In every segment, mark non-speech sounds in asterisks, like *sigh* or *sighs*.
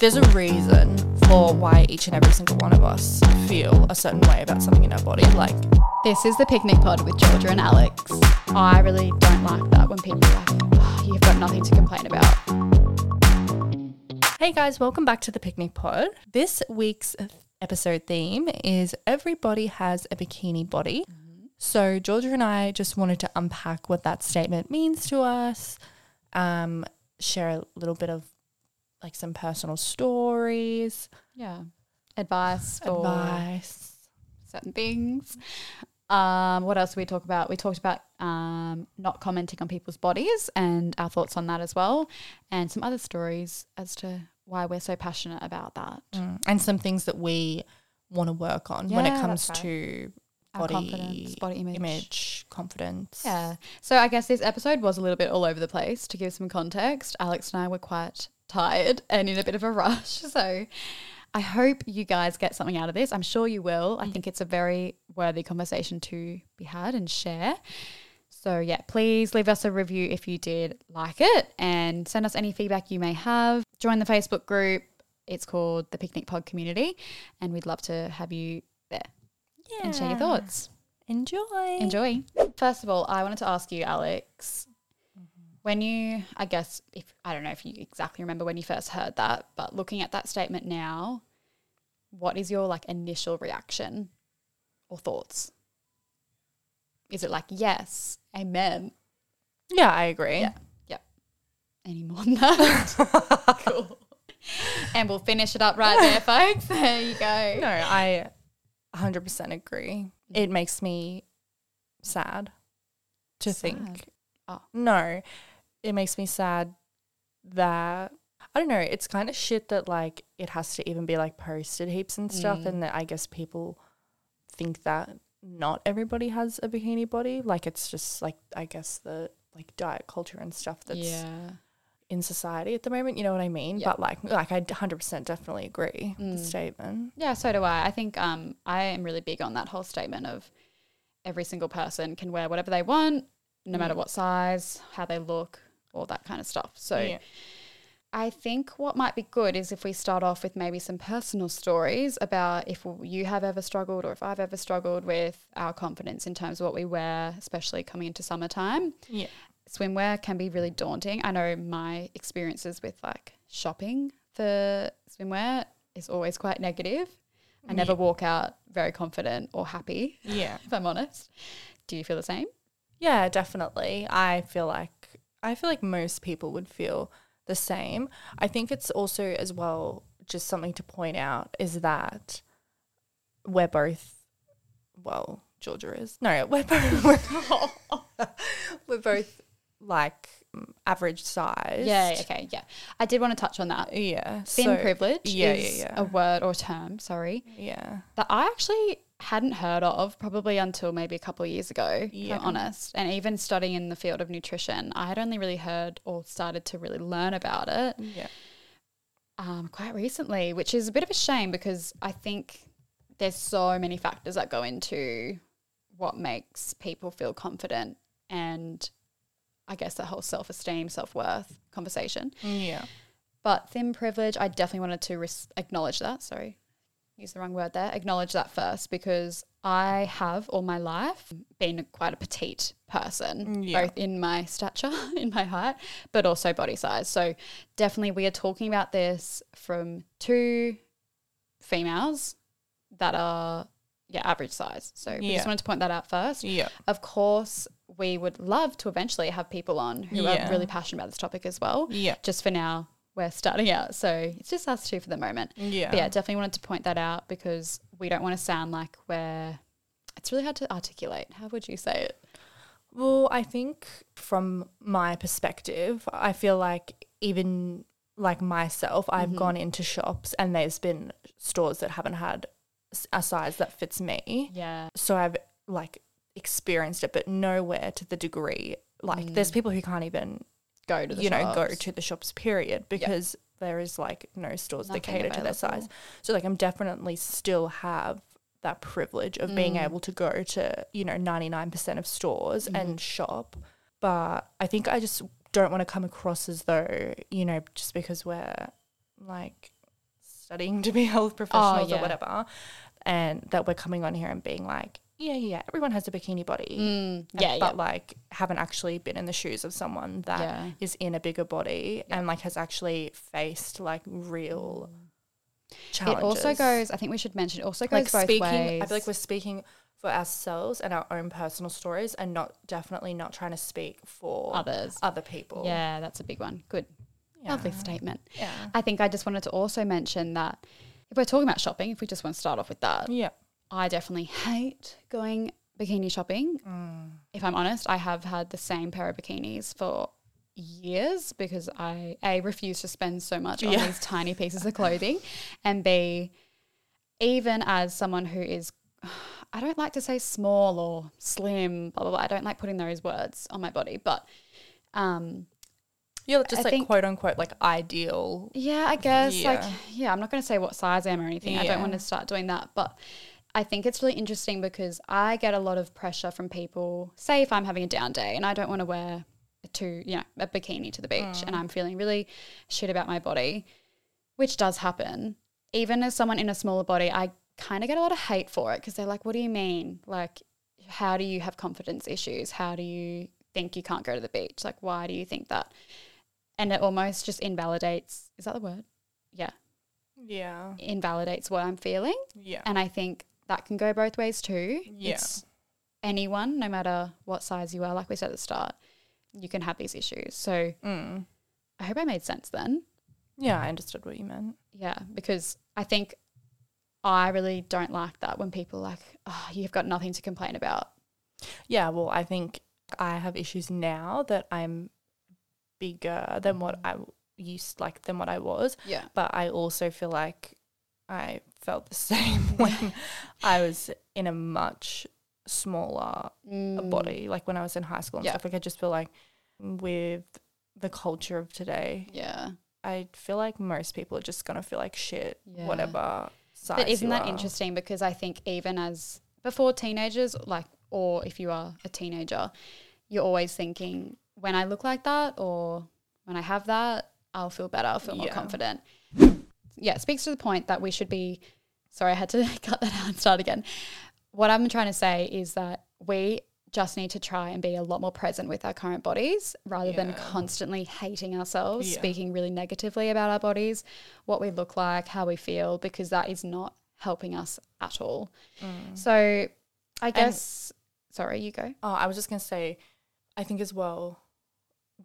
there's a reason for why each and every single one of us feel a certain way about something in our body. Like, This is the picnic pod with Georgia and Alex. I really don't like that when people are like, "Oh, you've got nothing to complain about. hey guys, welcome back to the Picnic Pod. This week's episode theme is Everybody Has a Bikini Body. So, Georgia and I just wanted to unpack what that statement means to us, um, share a little bit of like some personal stories, Yeah. Advice for advice. certain things. Um, what else did we talk about? We talked about um, not commenting on people's bodies and our thoughts on that as well, and some other stories as to why we're so passionate about that. Mm. and some things that we want to work on when it comes right. to body confidence, body image. image, confidence. Yeah. So I guess this episode was a little bit all over the place. To give some context, Alex and I were quite tired and in a bit of a rush. *laughs* So I hope you guys get something out of this. I'm sure you will. I mm. think it's a very worthy conversation to be had and share. So yeah, please leave us a review if you did like it and send us any feedback you may have. Join the Facebook group. It's called the Picnic Pod Community and we'd love to have you there yeah. and share your thoughts. Enjoy. Enjoy. First of all, I wanted to ask you, Alex, when you, I guess, if I don't know if you exactly remember when you first heard that, but looking at that statement now, what is your like initial reaction or thoughts? Is it like, yes, amen? Yeah, I agree. Yeah. Yep. Any more than that? *laughs* cool. And we'll finish it up right there, *laughs* folks. There you go. No, I 100% agree. It makes me sad to Sad? think. Oh. No, it makes me sad that I don't know. It's kind of shit that like it has to even be like posted heaps and stuff, Mm. and that I guess people think that not everybody has a bikini body. Like it's just like I guess the like diet culture and stuff that's yeah. in society at the moment. You know what I mean? Yeah. But like, like I 100% definitely agree with Mm. the statement. Yeah, so do I. I think um, I am really big on that whole statement of every single person can wear whatever they want, no matter Mm. what size, how they look, all that kind of stuff. So Yeah. I think what might be good is if we start off with maybe some personal stories about if you have ever struggled or if I've ever struggled with our confidence in terms of what we wear, especially coming into summertime. Yeah. Swimwear can be really daunting. I know my experiences with like shopping for swimwear is always quite negative. I never Yeah. walk out very confident or happy, Yeah. *laughs* if I'm honest. Do you feel the same? Yeah, definitely. I feel like I feel like most people would feel the same. I think it's also as well just something to point out is that we're both well, Georgia is. No, *laughs* we're both *laughs* we're both like average size. Yeah, okay, yeah. I did want to touch on that. Yeah. Thin so- privilege yeah, is yeah, yeah. a word or term, sorry, Yeah. that I actually hadn't heard of probably until maybe a couple of years ago, if I'm honest. And even studying in the field of nutrition, I had only really heard or started to really learn about it Yeah. um, quite recently, which is a bit of a shame because I think there's so many factors that go into what makes people feel confident and I guess the whole self esteem, self worth conversation. Yeah. But thin privilege, I definitely wanted to res- acknowledge that. Sorry, use the wrong word there. Acknowledge that first because I have all my life been quite a petite person, mm, Yeah. both in my stature, *laughs* in my height, but also body size. So definitely, we are talking about this from two females that are yeah average size. So we Yeah. just wanted to point that out first. Yeah. Of course, we would love to eventually have people on who Yeah. are really passionate about this topic as well Yeah. just for now we're starting out so it's just us two for the moment Yeah. but yeah definitely wanted to point that out because we don't want to sound like we're it's really hard to articulate how would you say it Well, I think from my perspective, I feel like even like myself, I've Mhm. gone into shops and there's been stores that haven't had a size that fits me. yeah So I've like experienced it, but nowhere to the degree. Like there's people who can't even, go to the you know, go shops. to the shops, period, because there is like no stores that Nothing cater to their size. So like I'm definitely still have that privilege of being Mm. able to go to, you know, 99% of stores Mm-hmm. and shop. But I think I just don't want to come across as though, you know, just because we're like studying *laughs* to be health professionals yeah. or whatever, and that we're coming on here and being like, yeah, yeah, everyone has a bikini body. Mm, yeah, but yeah. like haven't actually been in the shoes of someone that is Yeah. in a bigger body and like has actually faced like real challenges. It also goes. I think we should mention. It also goes like both speaking. ways. I feel like we're speaking for ourselves and our own personal stories, and not definitely not trying to speak for others. other people. Yeah, that's a big one. Good, Yeah. lovely statement. Yeah. I think I just wanted to also mention that if we're talking about shopping, if we just want to start off with that, Yeah. I definitely hate going bikini shopping. Mm. If I'm honest, I have had the same pair of bikinis for years because I a refuse to spend so much on Yeah. these tiny pieces of clothing, *laughs* and b even as someone who is *sighs* I don't like to say small or slim, blah blah blah. I don't like putting those words on my body, but um, Yeah, just I like think- quote unquote like ideal. Yeah, I guess. Like, Yeah. yeah, I'm not going to say what size I am or anything. I don't want to start doing that. But I think it's really interesting because I get a lot of pressure from people. Say, if I'm having a down day and I don't want to wear a two, you know, a bikini to the beach Mm. and I'm feeling really shit about my body, which does happen. Even as someone in a smaller body, I kind of get a lot of hate for it because they're like, what do you mean? Like, how do you have confidence issues? How do you think you can't go to the beach? Like, why do you think that? And it almost just invalidates, is that the word? Yeah, Yeah. invalidates what I'm feeling. Yeah. And I think that can go both ways too. Yeah. It's anyone, no matter what size you are, like we said at the start, you can have these issues. So Mm. I hope I made sense then. Yeah, I understood what you meant. Yeah, because I think I really don't like that when people are like, oh, you've got nothing to complain about. Yeah, well, I think I have issues now that I'm bigger than what I used like than what I was, Yeah. but I also feel like I felt the *laughs* same when I was in a much smaller Mm. body, like when I was in high school and Yeah. stuff. Like I just feel like with the culture of today, Yeah. I feel like most people are just gonna feel like shit, Yeah. whatever size. But isn't that are. interesting? Because I think even as before teenagers, like, or if you are a teenager, you're always thinking, when I look like that or when I have that, I'll feel better, I'll feel more Yeah. confident. Yeah, it speaks to the point that we should be. Sorry, I had to *laughs* cut that out and start again. What I'm trying to say is that we just need to try and be a lot more present with our current bodies rather than constantly hating ourselves, Yeah. speaking really negatively about our bodies, what we look like, how we feel, because that is not helping us at all. Mm. So I guess, sorry, you go. Oh, I was just gonna say, I think as well,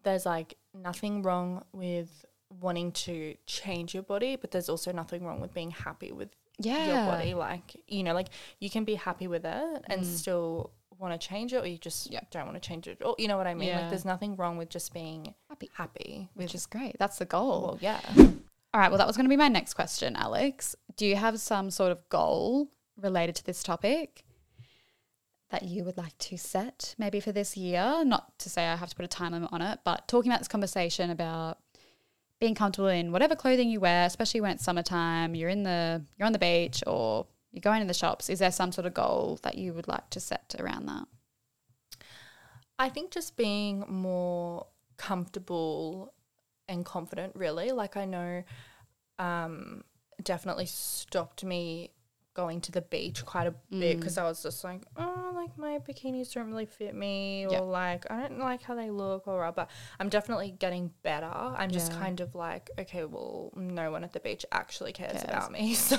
there's like nothing wrong with wanting to change your body, but there's also nothing wrong with being happy with Yeah. your body. Like, you know, like you can be happy with it and Mm. still want to change it, or you just Yeah. don't want to change it. Or you know what I mean? Yeah. Like, there's nothing wrong with just being Happy. happy. Which is great. That's the goal. well, yeah. All right. Well, that was going to be my next question, Alex. Do you have some sort of goal related to this topic that you would like to set maybe for this year? Not to say I have to put a time limit on it, but talking about this conversation about being comfortable in whatever clothing you wear, especially when it's summertime, you're in the you're on the beach or you're going to the shops. Is there some sort of goal that you would like to set around that? I think just being more comfortable and confident, really. Like, I know um, definitely stopped me going to the beach quite a bit Mm. because I was just like, oh, like my bikinis don't really fit me, or Yeah. like I don't like how they look, or but I'm definitely getting better. I'm just Yeah. kind of like, okay, well, no one at the beach actually cares, Cares. about me, *laughs* so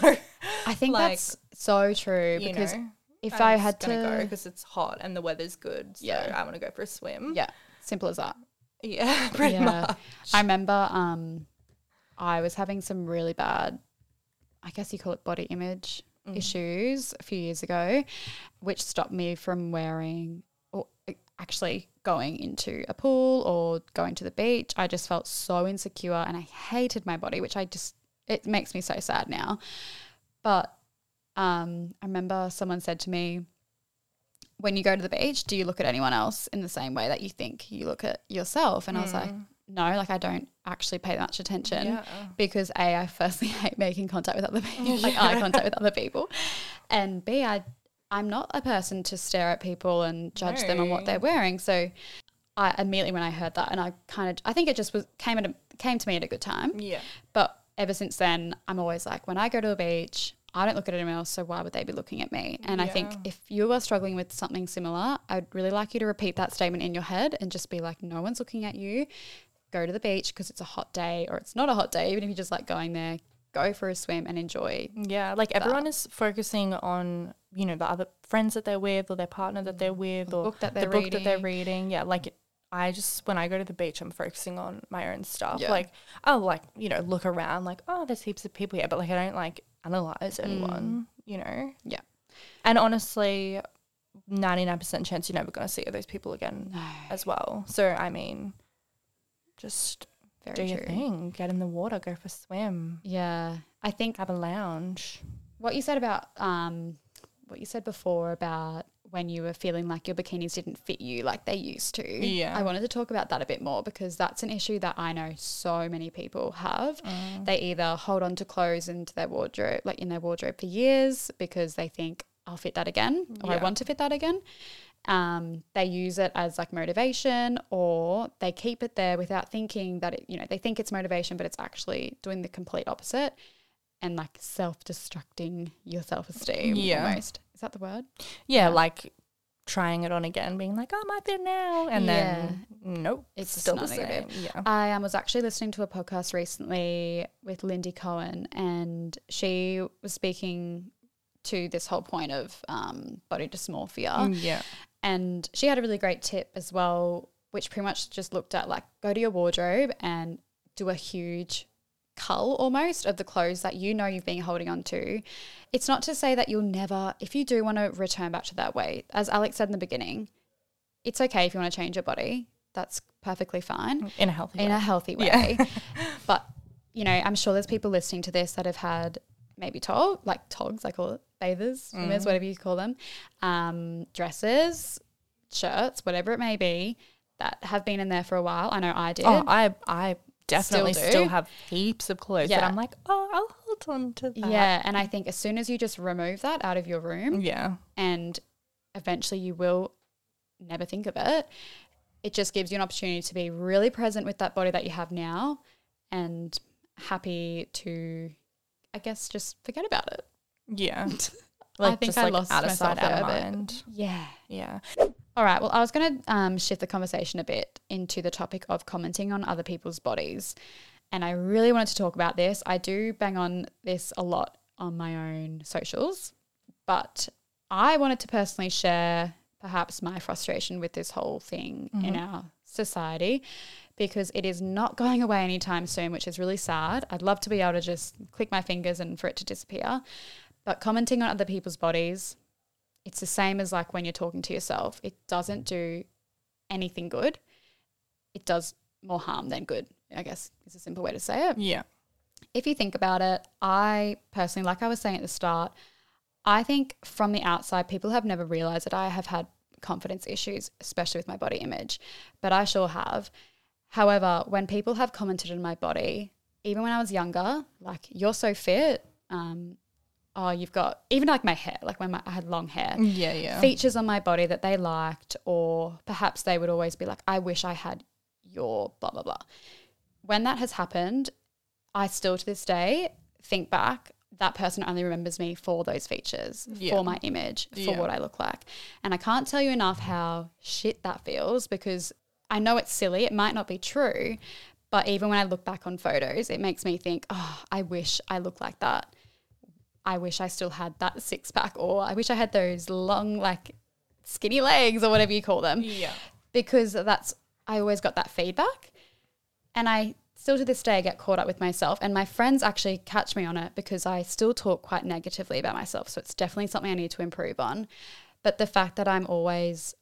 I think Like, that's so true because know, if I had gonna go because it's hot and the weather's good, so Yeah. I want to go for a swim. yeah, simple as that. Yeah, *laughs* pretty Yeah. much. I remember um, I was having some really bad, I guess you call it body image Mm. issues a few years ago, which stopped me from wearing or actually going into a pool or going to the beach. I just felt so insecure and I hated my body, which I just, it makes me so sad now. But um, I remember someone said to me, when you go to the beach, do you look at anyone else in the same way that you think you look at yourself? And I was like, Mm. No, like I don't actually pay much attention Yeah. because A, I firstly *laughs* hate making contact with other *laughs* people, like eye contact with other people. And B, I I'm not a person to stare at people and judge them on what they're wearing. So I immediately when I heard that and I kind of I think it just was came at a, came to me at a good time. Yeah. But ever since then, I'm always like, when I go to a beach, I don't look at anyone else, so why would they be looking at me? And I think if you are struggling with something similar, I'd really like you to repeat that statement in your head and just be like, no one's looking at you. Go to the beach because it's a hot day or it's not a hot day, even if you're just like going there, go for a swim and enjoy. Yeah, like everyone is focusing on you know the other friends that they're with or their partner that they're with or book that the they're book that they're reading. reading. Yeah, like I just when I go to the beach, I'm focusing on my own stuff. Yeah. Like I'll like you know look around, like oh, there's heaps of people here, but like I don't like Mm. analyze anyone. You know. Yeah. And honestly, ninety nine percent chance you're never gonna see those people again No, as well. So I mean, just do very your true. thing. Get in the water. Go for a swim. Yeah. I think Have a lounge. what you said about um what you said before about when you were feeling like your bikinis didn't fit you like they used to. Yeah. I wanted to talk about that a bit more because that's an issue that I know so many people have. Mm. They either hold on to clothes into their wardrobe, like in their wardrobe for years because they think I'll fit that again or I want to fit that again. Um, they use it as like motivation or they keep it there without thinking that it, you know, they think it's motivation, but it's actually doing the complete opposite and like self destructing your self esteem Yeah. almost. Is that the word? Yeah, Yeah. like trying it on again, being like, oh, I'm out there now. And then, nope, It's still not the same. Yeah. I um, was actually listening to a podcast recently with Lindy Cohen, and she was speaking to this whole point of um, body dysmorphia. yeah. And she had a really great tip as well, which pretty much just looked at like go to your wardrobe and do a huge cull almost of the clothes that you know you've been holding on to. It's not to say that you'll never, if you do want to return back to that weight, as Alex said in the beginning, it's okay if you want to change your body. That's perfectly fine mm, In a healthy in way. a healthy way. Yeah. *laughs* but you know, I'm sure there's people listening to this that have had maybe tog like togs, I call it bathers, Mm. whatever you call them, um, dresses, shirts, whatever it may be, that have been in there for a while. I know I did. oh, I, I definitely do. still, have heaps of clothes that Yeah. I'm like, oh, I'll hold on to that. yeah, and I think as soon as you just remove that out of your room, Yeah. and eventually you will never think of it. It just gives you an opportunity to be really present with that body that you have now and happy to, I guess, just forget about it. Yeah. *laughs* I think just I like lost out of sight, out of mind. Yeah. Yeah. All right. Well, I was going to um, shift the conversation a bit into the topic of commenting on other people's bodies. And I really wanted to talk about this. I do bang on this a lot on my own socials, but I wanted to personally share perhaps my frustration with this whole thing in our society because it is not going away anytime soon, which is really sad. I'd love to be able to just click my fingers and for it to disappear. But commenting on other people's bodies, it's the same as like when you're talking to yourself. It doesn't do anything good. It does more harm than good, I guess is a simple way to say it. Yeah. If you think about it, I personally, like I was saying at the start, I think from the outside, people have never realized that I have had confidence issues, especially with my body image, but I sure have. However, when people have commented on my body, even when I was younger, like, you're so fit, um, oh, you've got, even like my hair, like when my, I had long hair, mm, Yeah. Yeah. features on my body that they liked, or perhaps they would always be like, I wish I had your blah, blah, blah. When that has happened, I still to this day think back, that person only remembers me for those features, Yeah. for my image, for Yeah. what I look like. And I can't tell you enough how shit that feels because I know it's silly. It might not be true. But even when I look back on photos, it makes me think, oh, I wish I looked like that. I wish I still had that six pack, or I wish I had those long, like skinny legs, or whatever you call them, Yeah. because that's, I always got that feedback. And I still to this day get caught up with myself. And my friends actually catch me on it because I still talk quite negatively about myself. So it's definitely something I need to improve on. But the fact that I'm always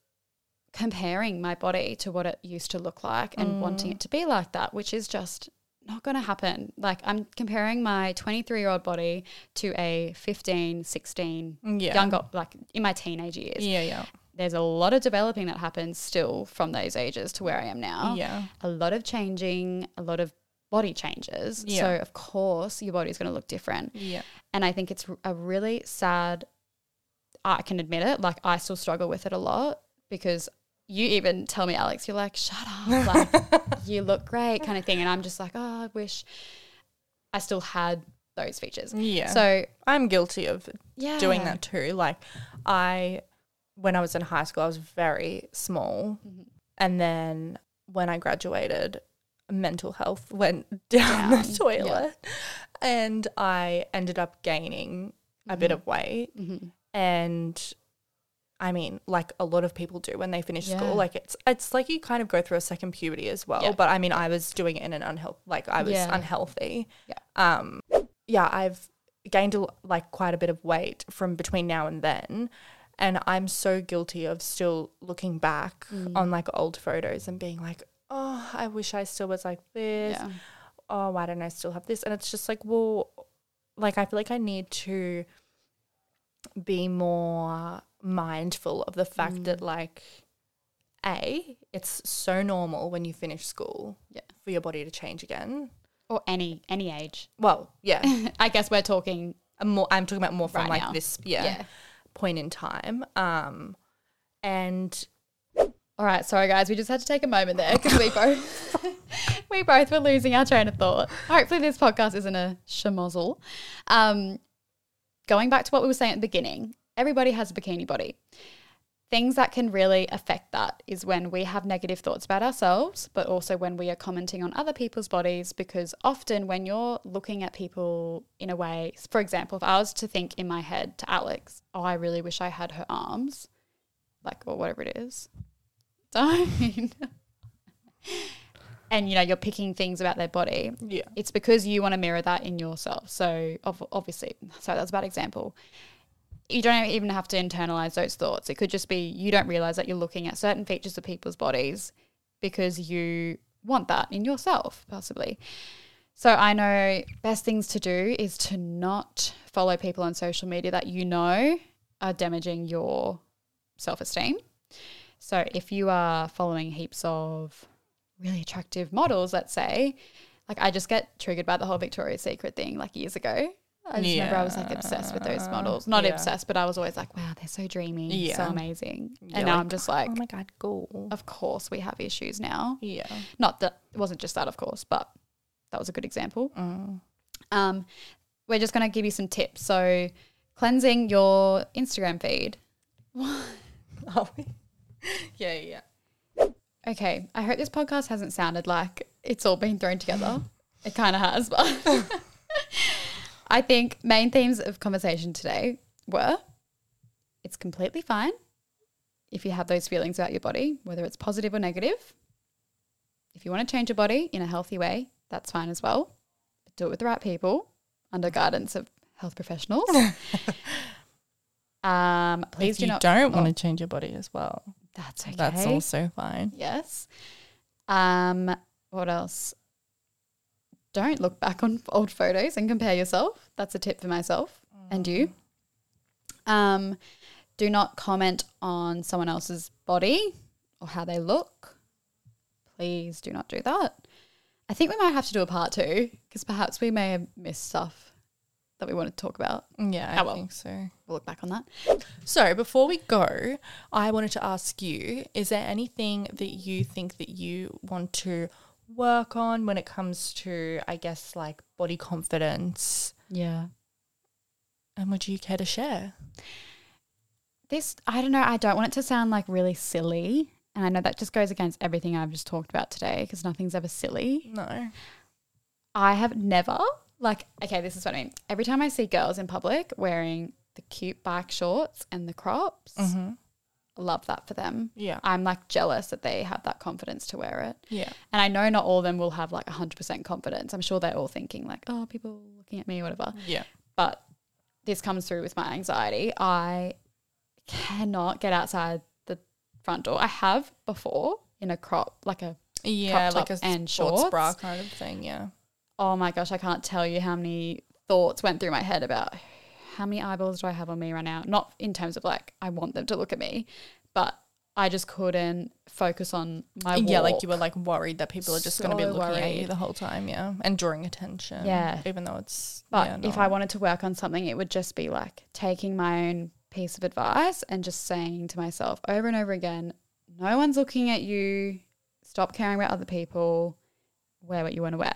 comparing my body to what it used to look like and wanting mm. it to be like that, which is just not going to happen. Like I'm comparing my 23 year old body to a 15, 16, Yeah. younger, like in my teenage years. Yeah. Yeah. There's a lot of developing that happens still from those ages to where I am now. Yeah. A lot of changing, a lot of body changes. Yeah. So, of course, your body's going to look different. Yeah. And I think it's a really sad, I can admit it, like I still struggle with it a lot because you even tell me, Alex, you're like, shut up. Like, *laughs* you look great, kind of thing. And I'm just like, oh, I wish I still had those features. Yeah. So I'm guilty of yeah, doing that too. Like I when I was in high school I was very small Mm-hmm. and then when I graduated mental health went down, *laughs* Down, the toilet and I ended up gaining a bit of weight Mhm. and I mean, like a lot of people do when they finish Yeah. school. Like it's it's like you kind of go through a second puberty as well. Yeah. But I mean, I was doing it in an unhealthy, like I was Yeah. unhealthy. Yeah. Um. Yeah, I've gained a, like quite a bit of weight from between now and then, and I'm so guilty of still looking back Mm. on like old photos and being like, oh, I wish I still was like this oh, why don't I still have this? And it's just like, well, like I feel like I need to be more mindful of the fact Mm. that like a it's so normal when you finish school Yeah. for your body to change again. Or any any age. Well, yeah, *laughs* I guess we're talking I'm more I'm talking about more from Right like now. this yeah, yeah. point in time. Um, and All right, sorry guys, we just had to take a moment there because we both *laughs* we both were losing our train of thought. Hopefully, this podcast isn't a schmozzle. Um, going back to what we were saying at the beginning, everybody has a bikini body. Things that can really affect that is when we have negative thoughts about ourselves, but also when we are commenting on other people's bodies. Because often, when you're looking at people in a way, for example, if I was to think in my head to Alex, oh, I really wish I had her arms, like, or whatever it is, *laughs* don't. and you know, you're picking things about their body. yeah, It's because you want to mirror that in yourself. So, obviously, so that's a bad example. You don't even have to internalize those thoughts. It could just be you don't realize that you're looking at certain features of people's bodies because you want that in yourself, possibly. So, I know best things to do is to not follow people on social media that you know are damaging your self esteem. So, if you are following heaps of really attractive models, let's say, like I just get triggered by the whole Victoria's Secret thing like years ago. I just remember I was like obsessed with those models. Not Yeah. obsessed, but I was always like, wow, they're so dreamy, so Yeah. amazing. You're and now like, I'm just like, oh my god, cool. of course we have issues now. Yeah. Not that it wasn't just that, of course, but that was a good example. Mm. Um, we're just going to give you some tips. So, cleansing your Instagram feed. Oh, *laughs* *laughs* yeah, yeah. Okay, I hope this podcast hasn't sounded like it's all been thrown together. It kind of has, but *laughs* I think main themes of conversation today were it's completely fine if you have those feelings about your body, whether it's positive or negative. If you want to change your body in a healthy way, that's fine as well. But do it with the right people under guidance of health professionals. *laughs* um, please if do you not. don't oh, want to change your body as well, That's okay. that's also fine. Yes. Um, what else? Don't look back on old photos and compare yourself. That's a tip for myself and you. Um, do not comment on someone else's body or how they look. Please do not do that. I think we might have to do a part two because perhaps we may have missed stuff that we want to talk about. Yeah, I Oh, well. think so. We'll look back on that. So before we go, I wanted to ask you: Is there anything that you think that you want to work on when it comes to, I guess, like body confidence? Yeah. And would you care to share? this I don't know, I don't want it to sound like really silly. And I know that just goes against everything I've just talked about today because nothing's ever silly. No. I have never like okay, this is what I mean. Every time I see girls in public wearing the cute bike shorts and the crops, Mm-hmm. Love that for them. Yeah. I'm like jealous that they have that confidence to wear it. Yeah. And I know not all of them will have like 100% confidence. I'm sure they're all thinking like, oh, people looking at me or whatever. Yeah. But this comes through with my anxiety. I cannot get outside the front door. I have before in a crop, like a Yeah, crop like a and sports shorts. bra kind of thing. Yeah. oh my gosh, I can't tell you how many thoughts went through my head about how many eyeballs do I have on me right now? Not in terms of like I want them to look at me, but I just couldn't focus on my yeah, like you were like worried that people are just going to be So looking at you the whole time. Yeah, and drawing attention. Yeah. even though it's. But yeah, if. I wanted to work on something, it would just be like taking my own piece of advice and just saying to myself over and over again, no one's looking at you. Stop caring about other people. Wear what you want to wear.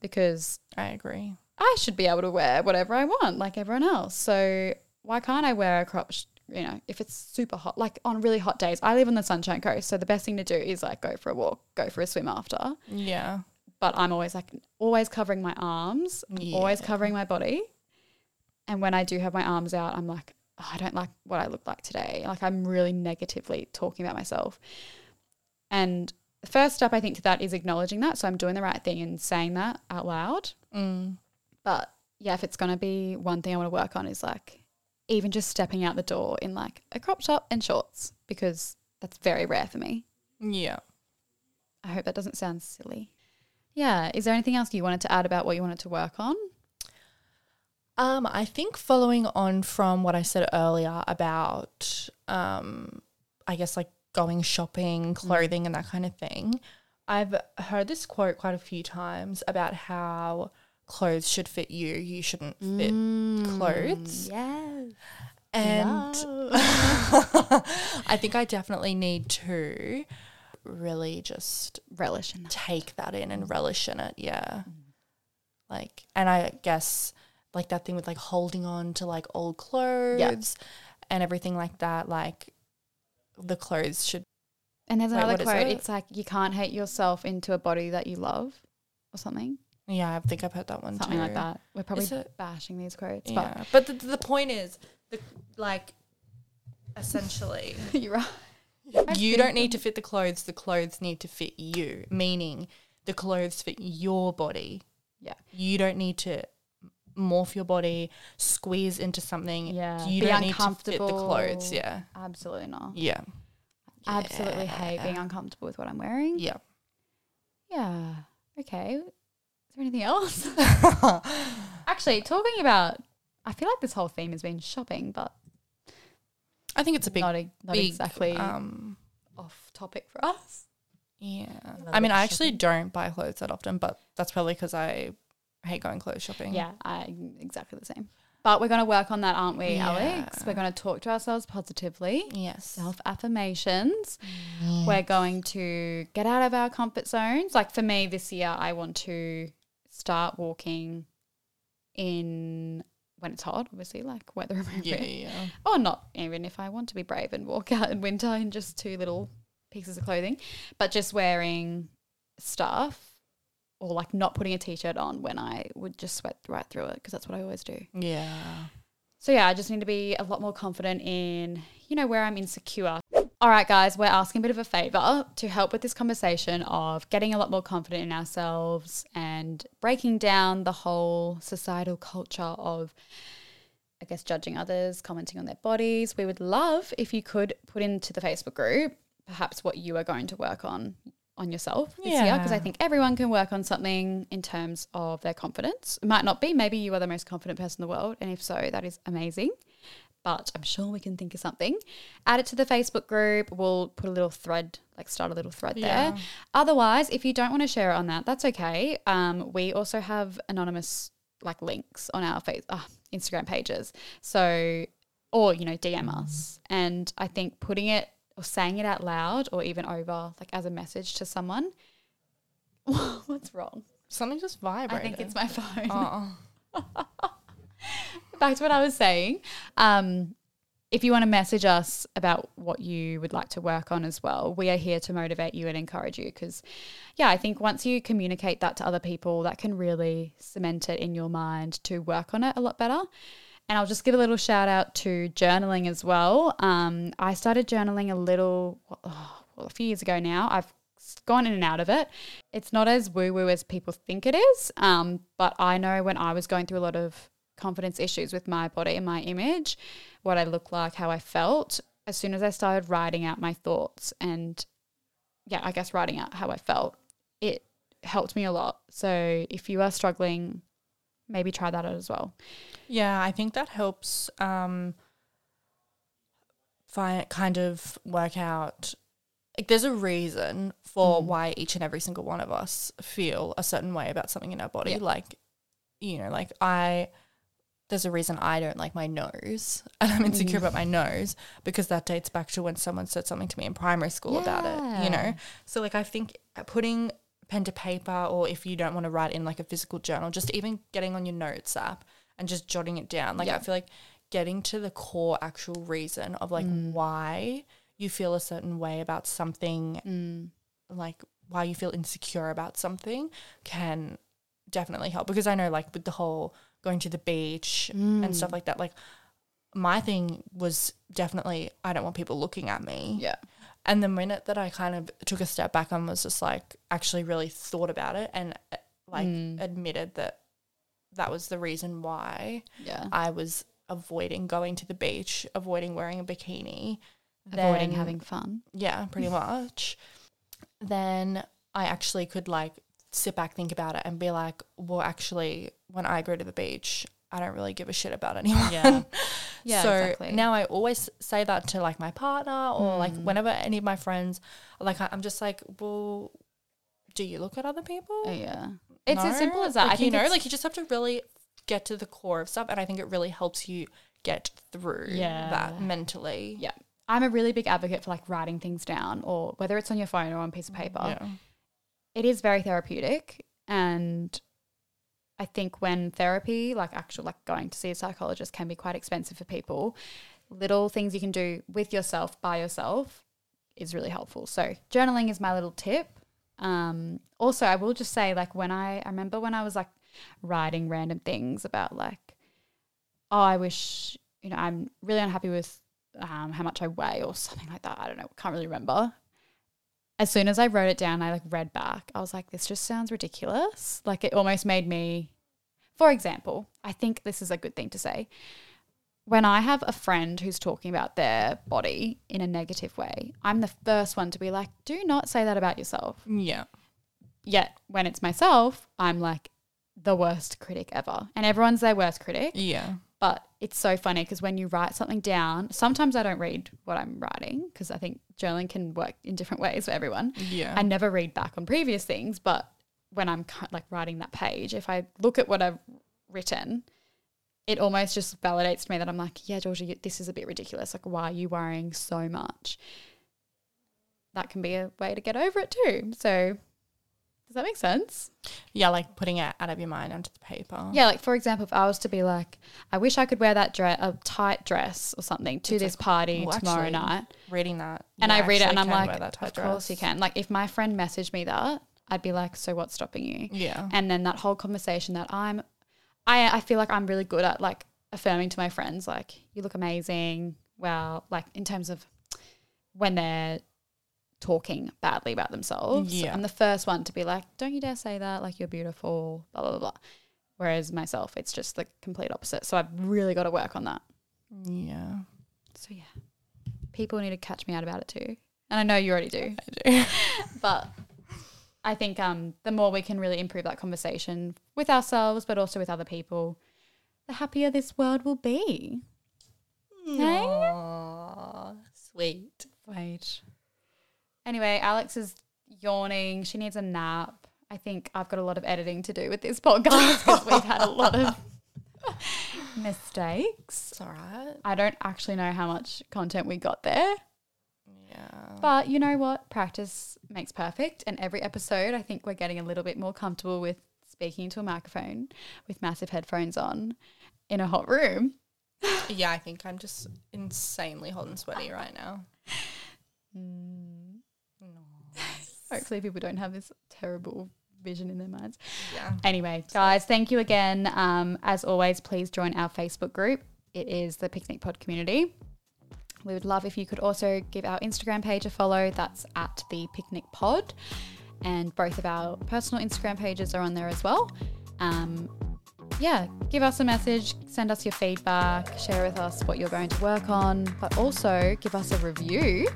Because I agree. I should be able to wear whatever I want, like everyone else. So why can't I wear a crop? Sh- you know, if it's super hot, like on really hot days. I live on the Sunshine Coast, so the best thing to do is like go for a walk, go for a swim after. Yeah. But I'm always like always covering my arms, always covering my body. And when I do have my arms out, I'm like, oh, I don't like what I look like today. Like I'm really negatively talking about myself. And the first step I think to that is acknowledging that. So I'm doing the right thing and saying that out loud. Mm. But yeah, if it's going to be one thing I want to work on is like even just stepping out the door in like a crop top and shorts because that's very rare for me. Yeah. I hope that doesn't sound silly. Yeah. Is there anything else you wanted to add about what you wanted to work on? Um, I think following on from what I said earlier about, um, I guess like going shopping, clothing, and that kind of thing, I've heard this quote quite a few times about how clothes should fit you. You shouldn't fit mm, clothes. Yes. And *laughs* I think I definitely need to really just Relish in that. take that in and mm. relish in it. Yeah. Mm. Like, and I guess like that thing with like holding on to like old clothes and everything like that. Like, the clothes should. And there's another what is quote. it? It's like you can't hate yourself into a body that you love, or something, Yeah, I think I've heard that one something too. like that. We're probably it- bashing these quotes, Yeah, but the, the point is, the like, essentially, *laughs* you're right. you don't need to fit the clothes. The clothes need to fit you. Meaning, the clothes fit your body. Yeah. You don't need to morph your body, squeeze into something. Yeah, You be don't need to fit the clothes. Yeah. Absolutely not. Yeah. Absolutely hate being uncomfortable with what I'm wearing. Yeah. Yeah. Okay. Is there anything else? *laughs* *laughs* Actually, talking about, I feel like this whole theme has been shopping, but I think it's a big, not, e- not big, exactly Um, off topic for us. yeah. Another I mean, I actually shopping. don't buy clothes that often, but that's probably because I hate going clothes shopping. Yeah, I exactly the same. But we're going to work on that, aren't we, Alex? We're going to talk to ourselves positively. Yes. Self affirmations. We're going to get out of our comfort zones. Like for me this year, I want to start walking in when it's hot, obviously, like weather *laughs* appropriate. Yeah, yeah. Or not even if I want to be brave and walk *laughs* out in winter in just two little pieces of clothing, but just wearing stuff or like not putting a t shirt on when I would just sweat right through it because that's what I always do. Yeah. So yeah, I just need to be a lot more confident in, you know, where I'm insecure. All right, guys, we're asking a bit of a favor to help with this conversation of getting a lot more confident in ourselves and breaking down the whole societal culture of, I guess, judging others, commenting on their bodies. We would love if you could put into the Facebook group perhaps what you are going to work on on yourself this year because I think everyone can work on something in terms of their confidence. It might not be, maybe you are the most confident person in the world, and if so, that is amazing. But I'm sure we can think of something. Add it to the Facebook group. We'll put a little thread, like start a little thread there. Yeah. Otherwise, if you don't want to share it on that, that's okay. Um, we also have anonymous like links on our face, uh, Instagram pages. So, or you know, DM us. And I think putting it or saying it out loud or even over like as a message to someone. *laughs* What's wrong? Something just vibrating. I think it's my phone. Oh. *laughs* Back to what I was saying. Um, if you want to message us about what you would like to work on as well, we are here to motivate you and encourage you because, yeah, I think once you communicate that to other people, that can really cement it in your mind to work on it a lot better. And I'll just give a little shout out to journaling as well. Um, I started journaling a little, oh, well, a few years ago now. I've gone in and out of it. It's not as woo woo as people think it is. Um, but I know when I was going through a lot of confidence issues with my body and my image, what I looked like, how I felt, as soon as I started writing out my thoughts and, yeah, I guess writing out how I felt, it helped me a lot. So if you are struggling, maybe try that out as well. Yeah, I think that helps um find kind of work out like there's a reason for why each and every single one of us feel a certain way about something in our body. Yeah. Like, you know, like I there's a reason I don't like my nose *laughs* and I'm insecure about my nose because that dates back to when someone said something to me in primary school about it, you know? So like I think putting pen to paper or if you don't want to write in like a physical journal, just even getting on your notes app and just jotting it down. Like Yeah. I feel like getting to the core actual reason of like why you feel a certain way about something Mm. like why you feel insecure about something can definitely help because I know like with the whole going to the beach and Mm. stuff like that like my thing was definitely I don't want people looking at me. Yeah. And the minute that I kind of took a step back and was just like actually really thought about it and uh, like Mm. admitted that that was the reason why Yeah. I was avoiding going to the beach, avoiding wearing a bikini, Avoiding then- having fun. yeah, pretty *laughs* much. Then I actually could like sit back, think about it, and be like, well, actually, when I go to the beach, I don't really give a shit about anyone. Yeah. *laughs* Yeah, so exactly. now I always say that to like my partner or like Mm. whenever any of my friends, like I- I'm just like, well, do you look at other people? Yeah. It's as simple as that. Like, I think you know, like you just have to really get to the core of stuff, and I think it really helps you get through Yeah. that mentally. Yeah. I'm a really big advocate for like writing things down or whether it's on your phone or on a piece of paper. Yeah. It is very therapeutic and I think when therapy, like actual like going to see a psychologist can be quite expensive for people, little things you can do with yourself by yourself is really helpful. So journaling is my little tip. Um, also, I will just say, like when I, I remember when I was like writing random things about like, oh, I wish you know I'm really unhappy with um, how much I weigh or something like that. I don't know, can't really remember. As soon as I wrote it down, I like read back. I was like, this just sounds ridiculous. Like it almost made me. For example, I think this is a good thing to say when I have a friend who's talking about their body in a negative way, I'm the first one to be like, do not say that about yourself. Yeah. Yet when it's myself, I'm like the worst critic ever. And everyone's their worst critic. Yeah. But it's so funny because when you write something down, sometimes I don't read what I'm writing because I think journaling can work in different ways for everyone. Yeah. I never read back on previous things, but when I'm like writing that page, if I look at what I've written, it almost just validates to me that I'm like, yeah, Georgia, this is a bit ridiculous. Like, why are you worrying so much? That can be a way to get over it too. So, does that make sense? yeah, like putting it out of your mind onto the paper. Yeah, like for example, if I was to be like, I wish I could wear that dress, a tight dress or something to It's this like, party well, tomorrow night, Reading that. and I read it and I'm like, wear that tight of course you can. Like if my friend messaged me that, I'd be like, so what's stopping you? Yeah. And then that whole conversation that I'm, I I feel like I'm really good at like affirming to my friends like, you look amazing. Well, like in terms of when they're talking badly about themselves. Yeah. I'm the first one to be like, don't you dare say that, like you're beautiful, blah, blah, blah, blah. Whereas myself, it's just the complete opposite. So I've really got to work on that. Yeah. So yeah, people need to catch me out about it too. And I know you already do, *laughs* I do. *laughs* but I think um, the more we can really improve that conversation with ourselves, but also with other people, the happier this world will be. Hey? Aw, sweet. Wait. Anyway, Alex is yawning. She needs a nap. I think I've got a lot of editing to do with this podcast because we've had a lot of *laughs* mistakes. It's all right. I don't actually know how much content we got there, Yeah. but you know what? Practice makes perfect. And every episode, I think we're getting a little bit more comfortable with speaking into a microphone with massive headphones on in a hot room. Yeah, I think I'm just insanely hot and sweaty right now. *laughs* Mm. Hopefully, people don't have this terrible vision in their minds. Yeah. Anyway, guys, thank you again. Um, as always, please join our Facebook group. It is the Picnic Pod Community. We would love if you could also give our Instagram page a follow. That's at the Picnic Pod. And both of our personal Instagram pages are on there as well. Um, yeah, give us a message, send us your feedback, share with us what you're going to work on, but also give us a review.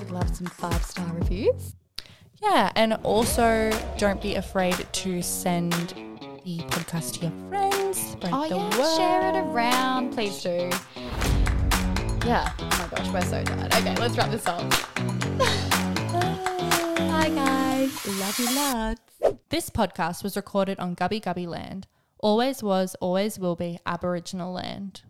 We'd love some five star reviews. Yeah, and also don't be afraid to send the podcast to your friends. Spread Oh the yeah, word. share it around, please do. Yeah. Oh my gosh, we're so tired. Okay, let's wrap this up. *laughs* Bye guys. Love you lots. This podcast was recorded on Gubbi Gubbi land. Always was, always will be Aboriginal land.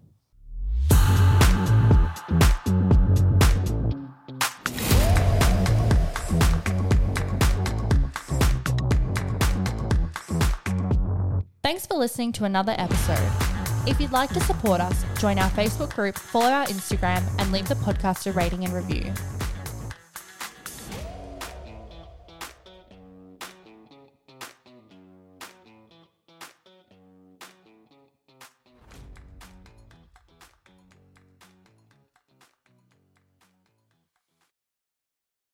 Thanks for listening to another episode. If you'd like to support us, join our Facebook group, follow our Instagram, and leave the podcast a rating and review.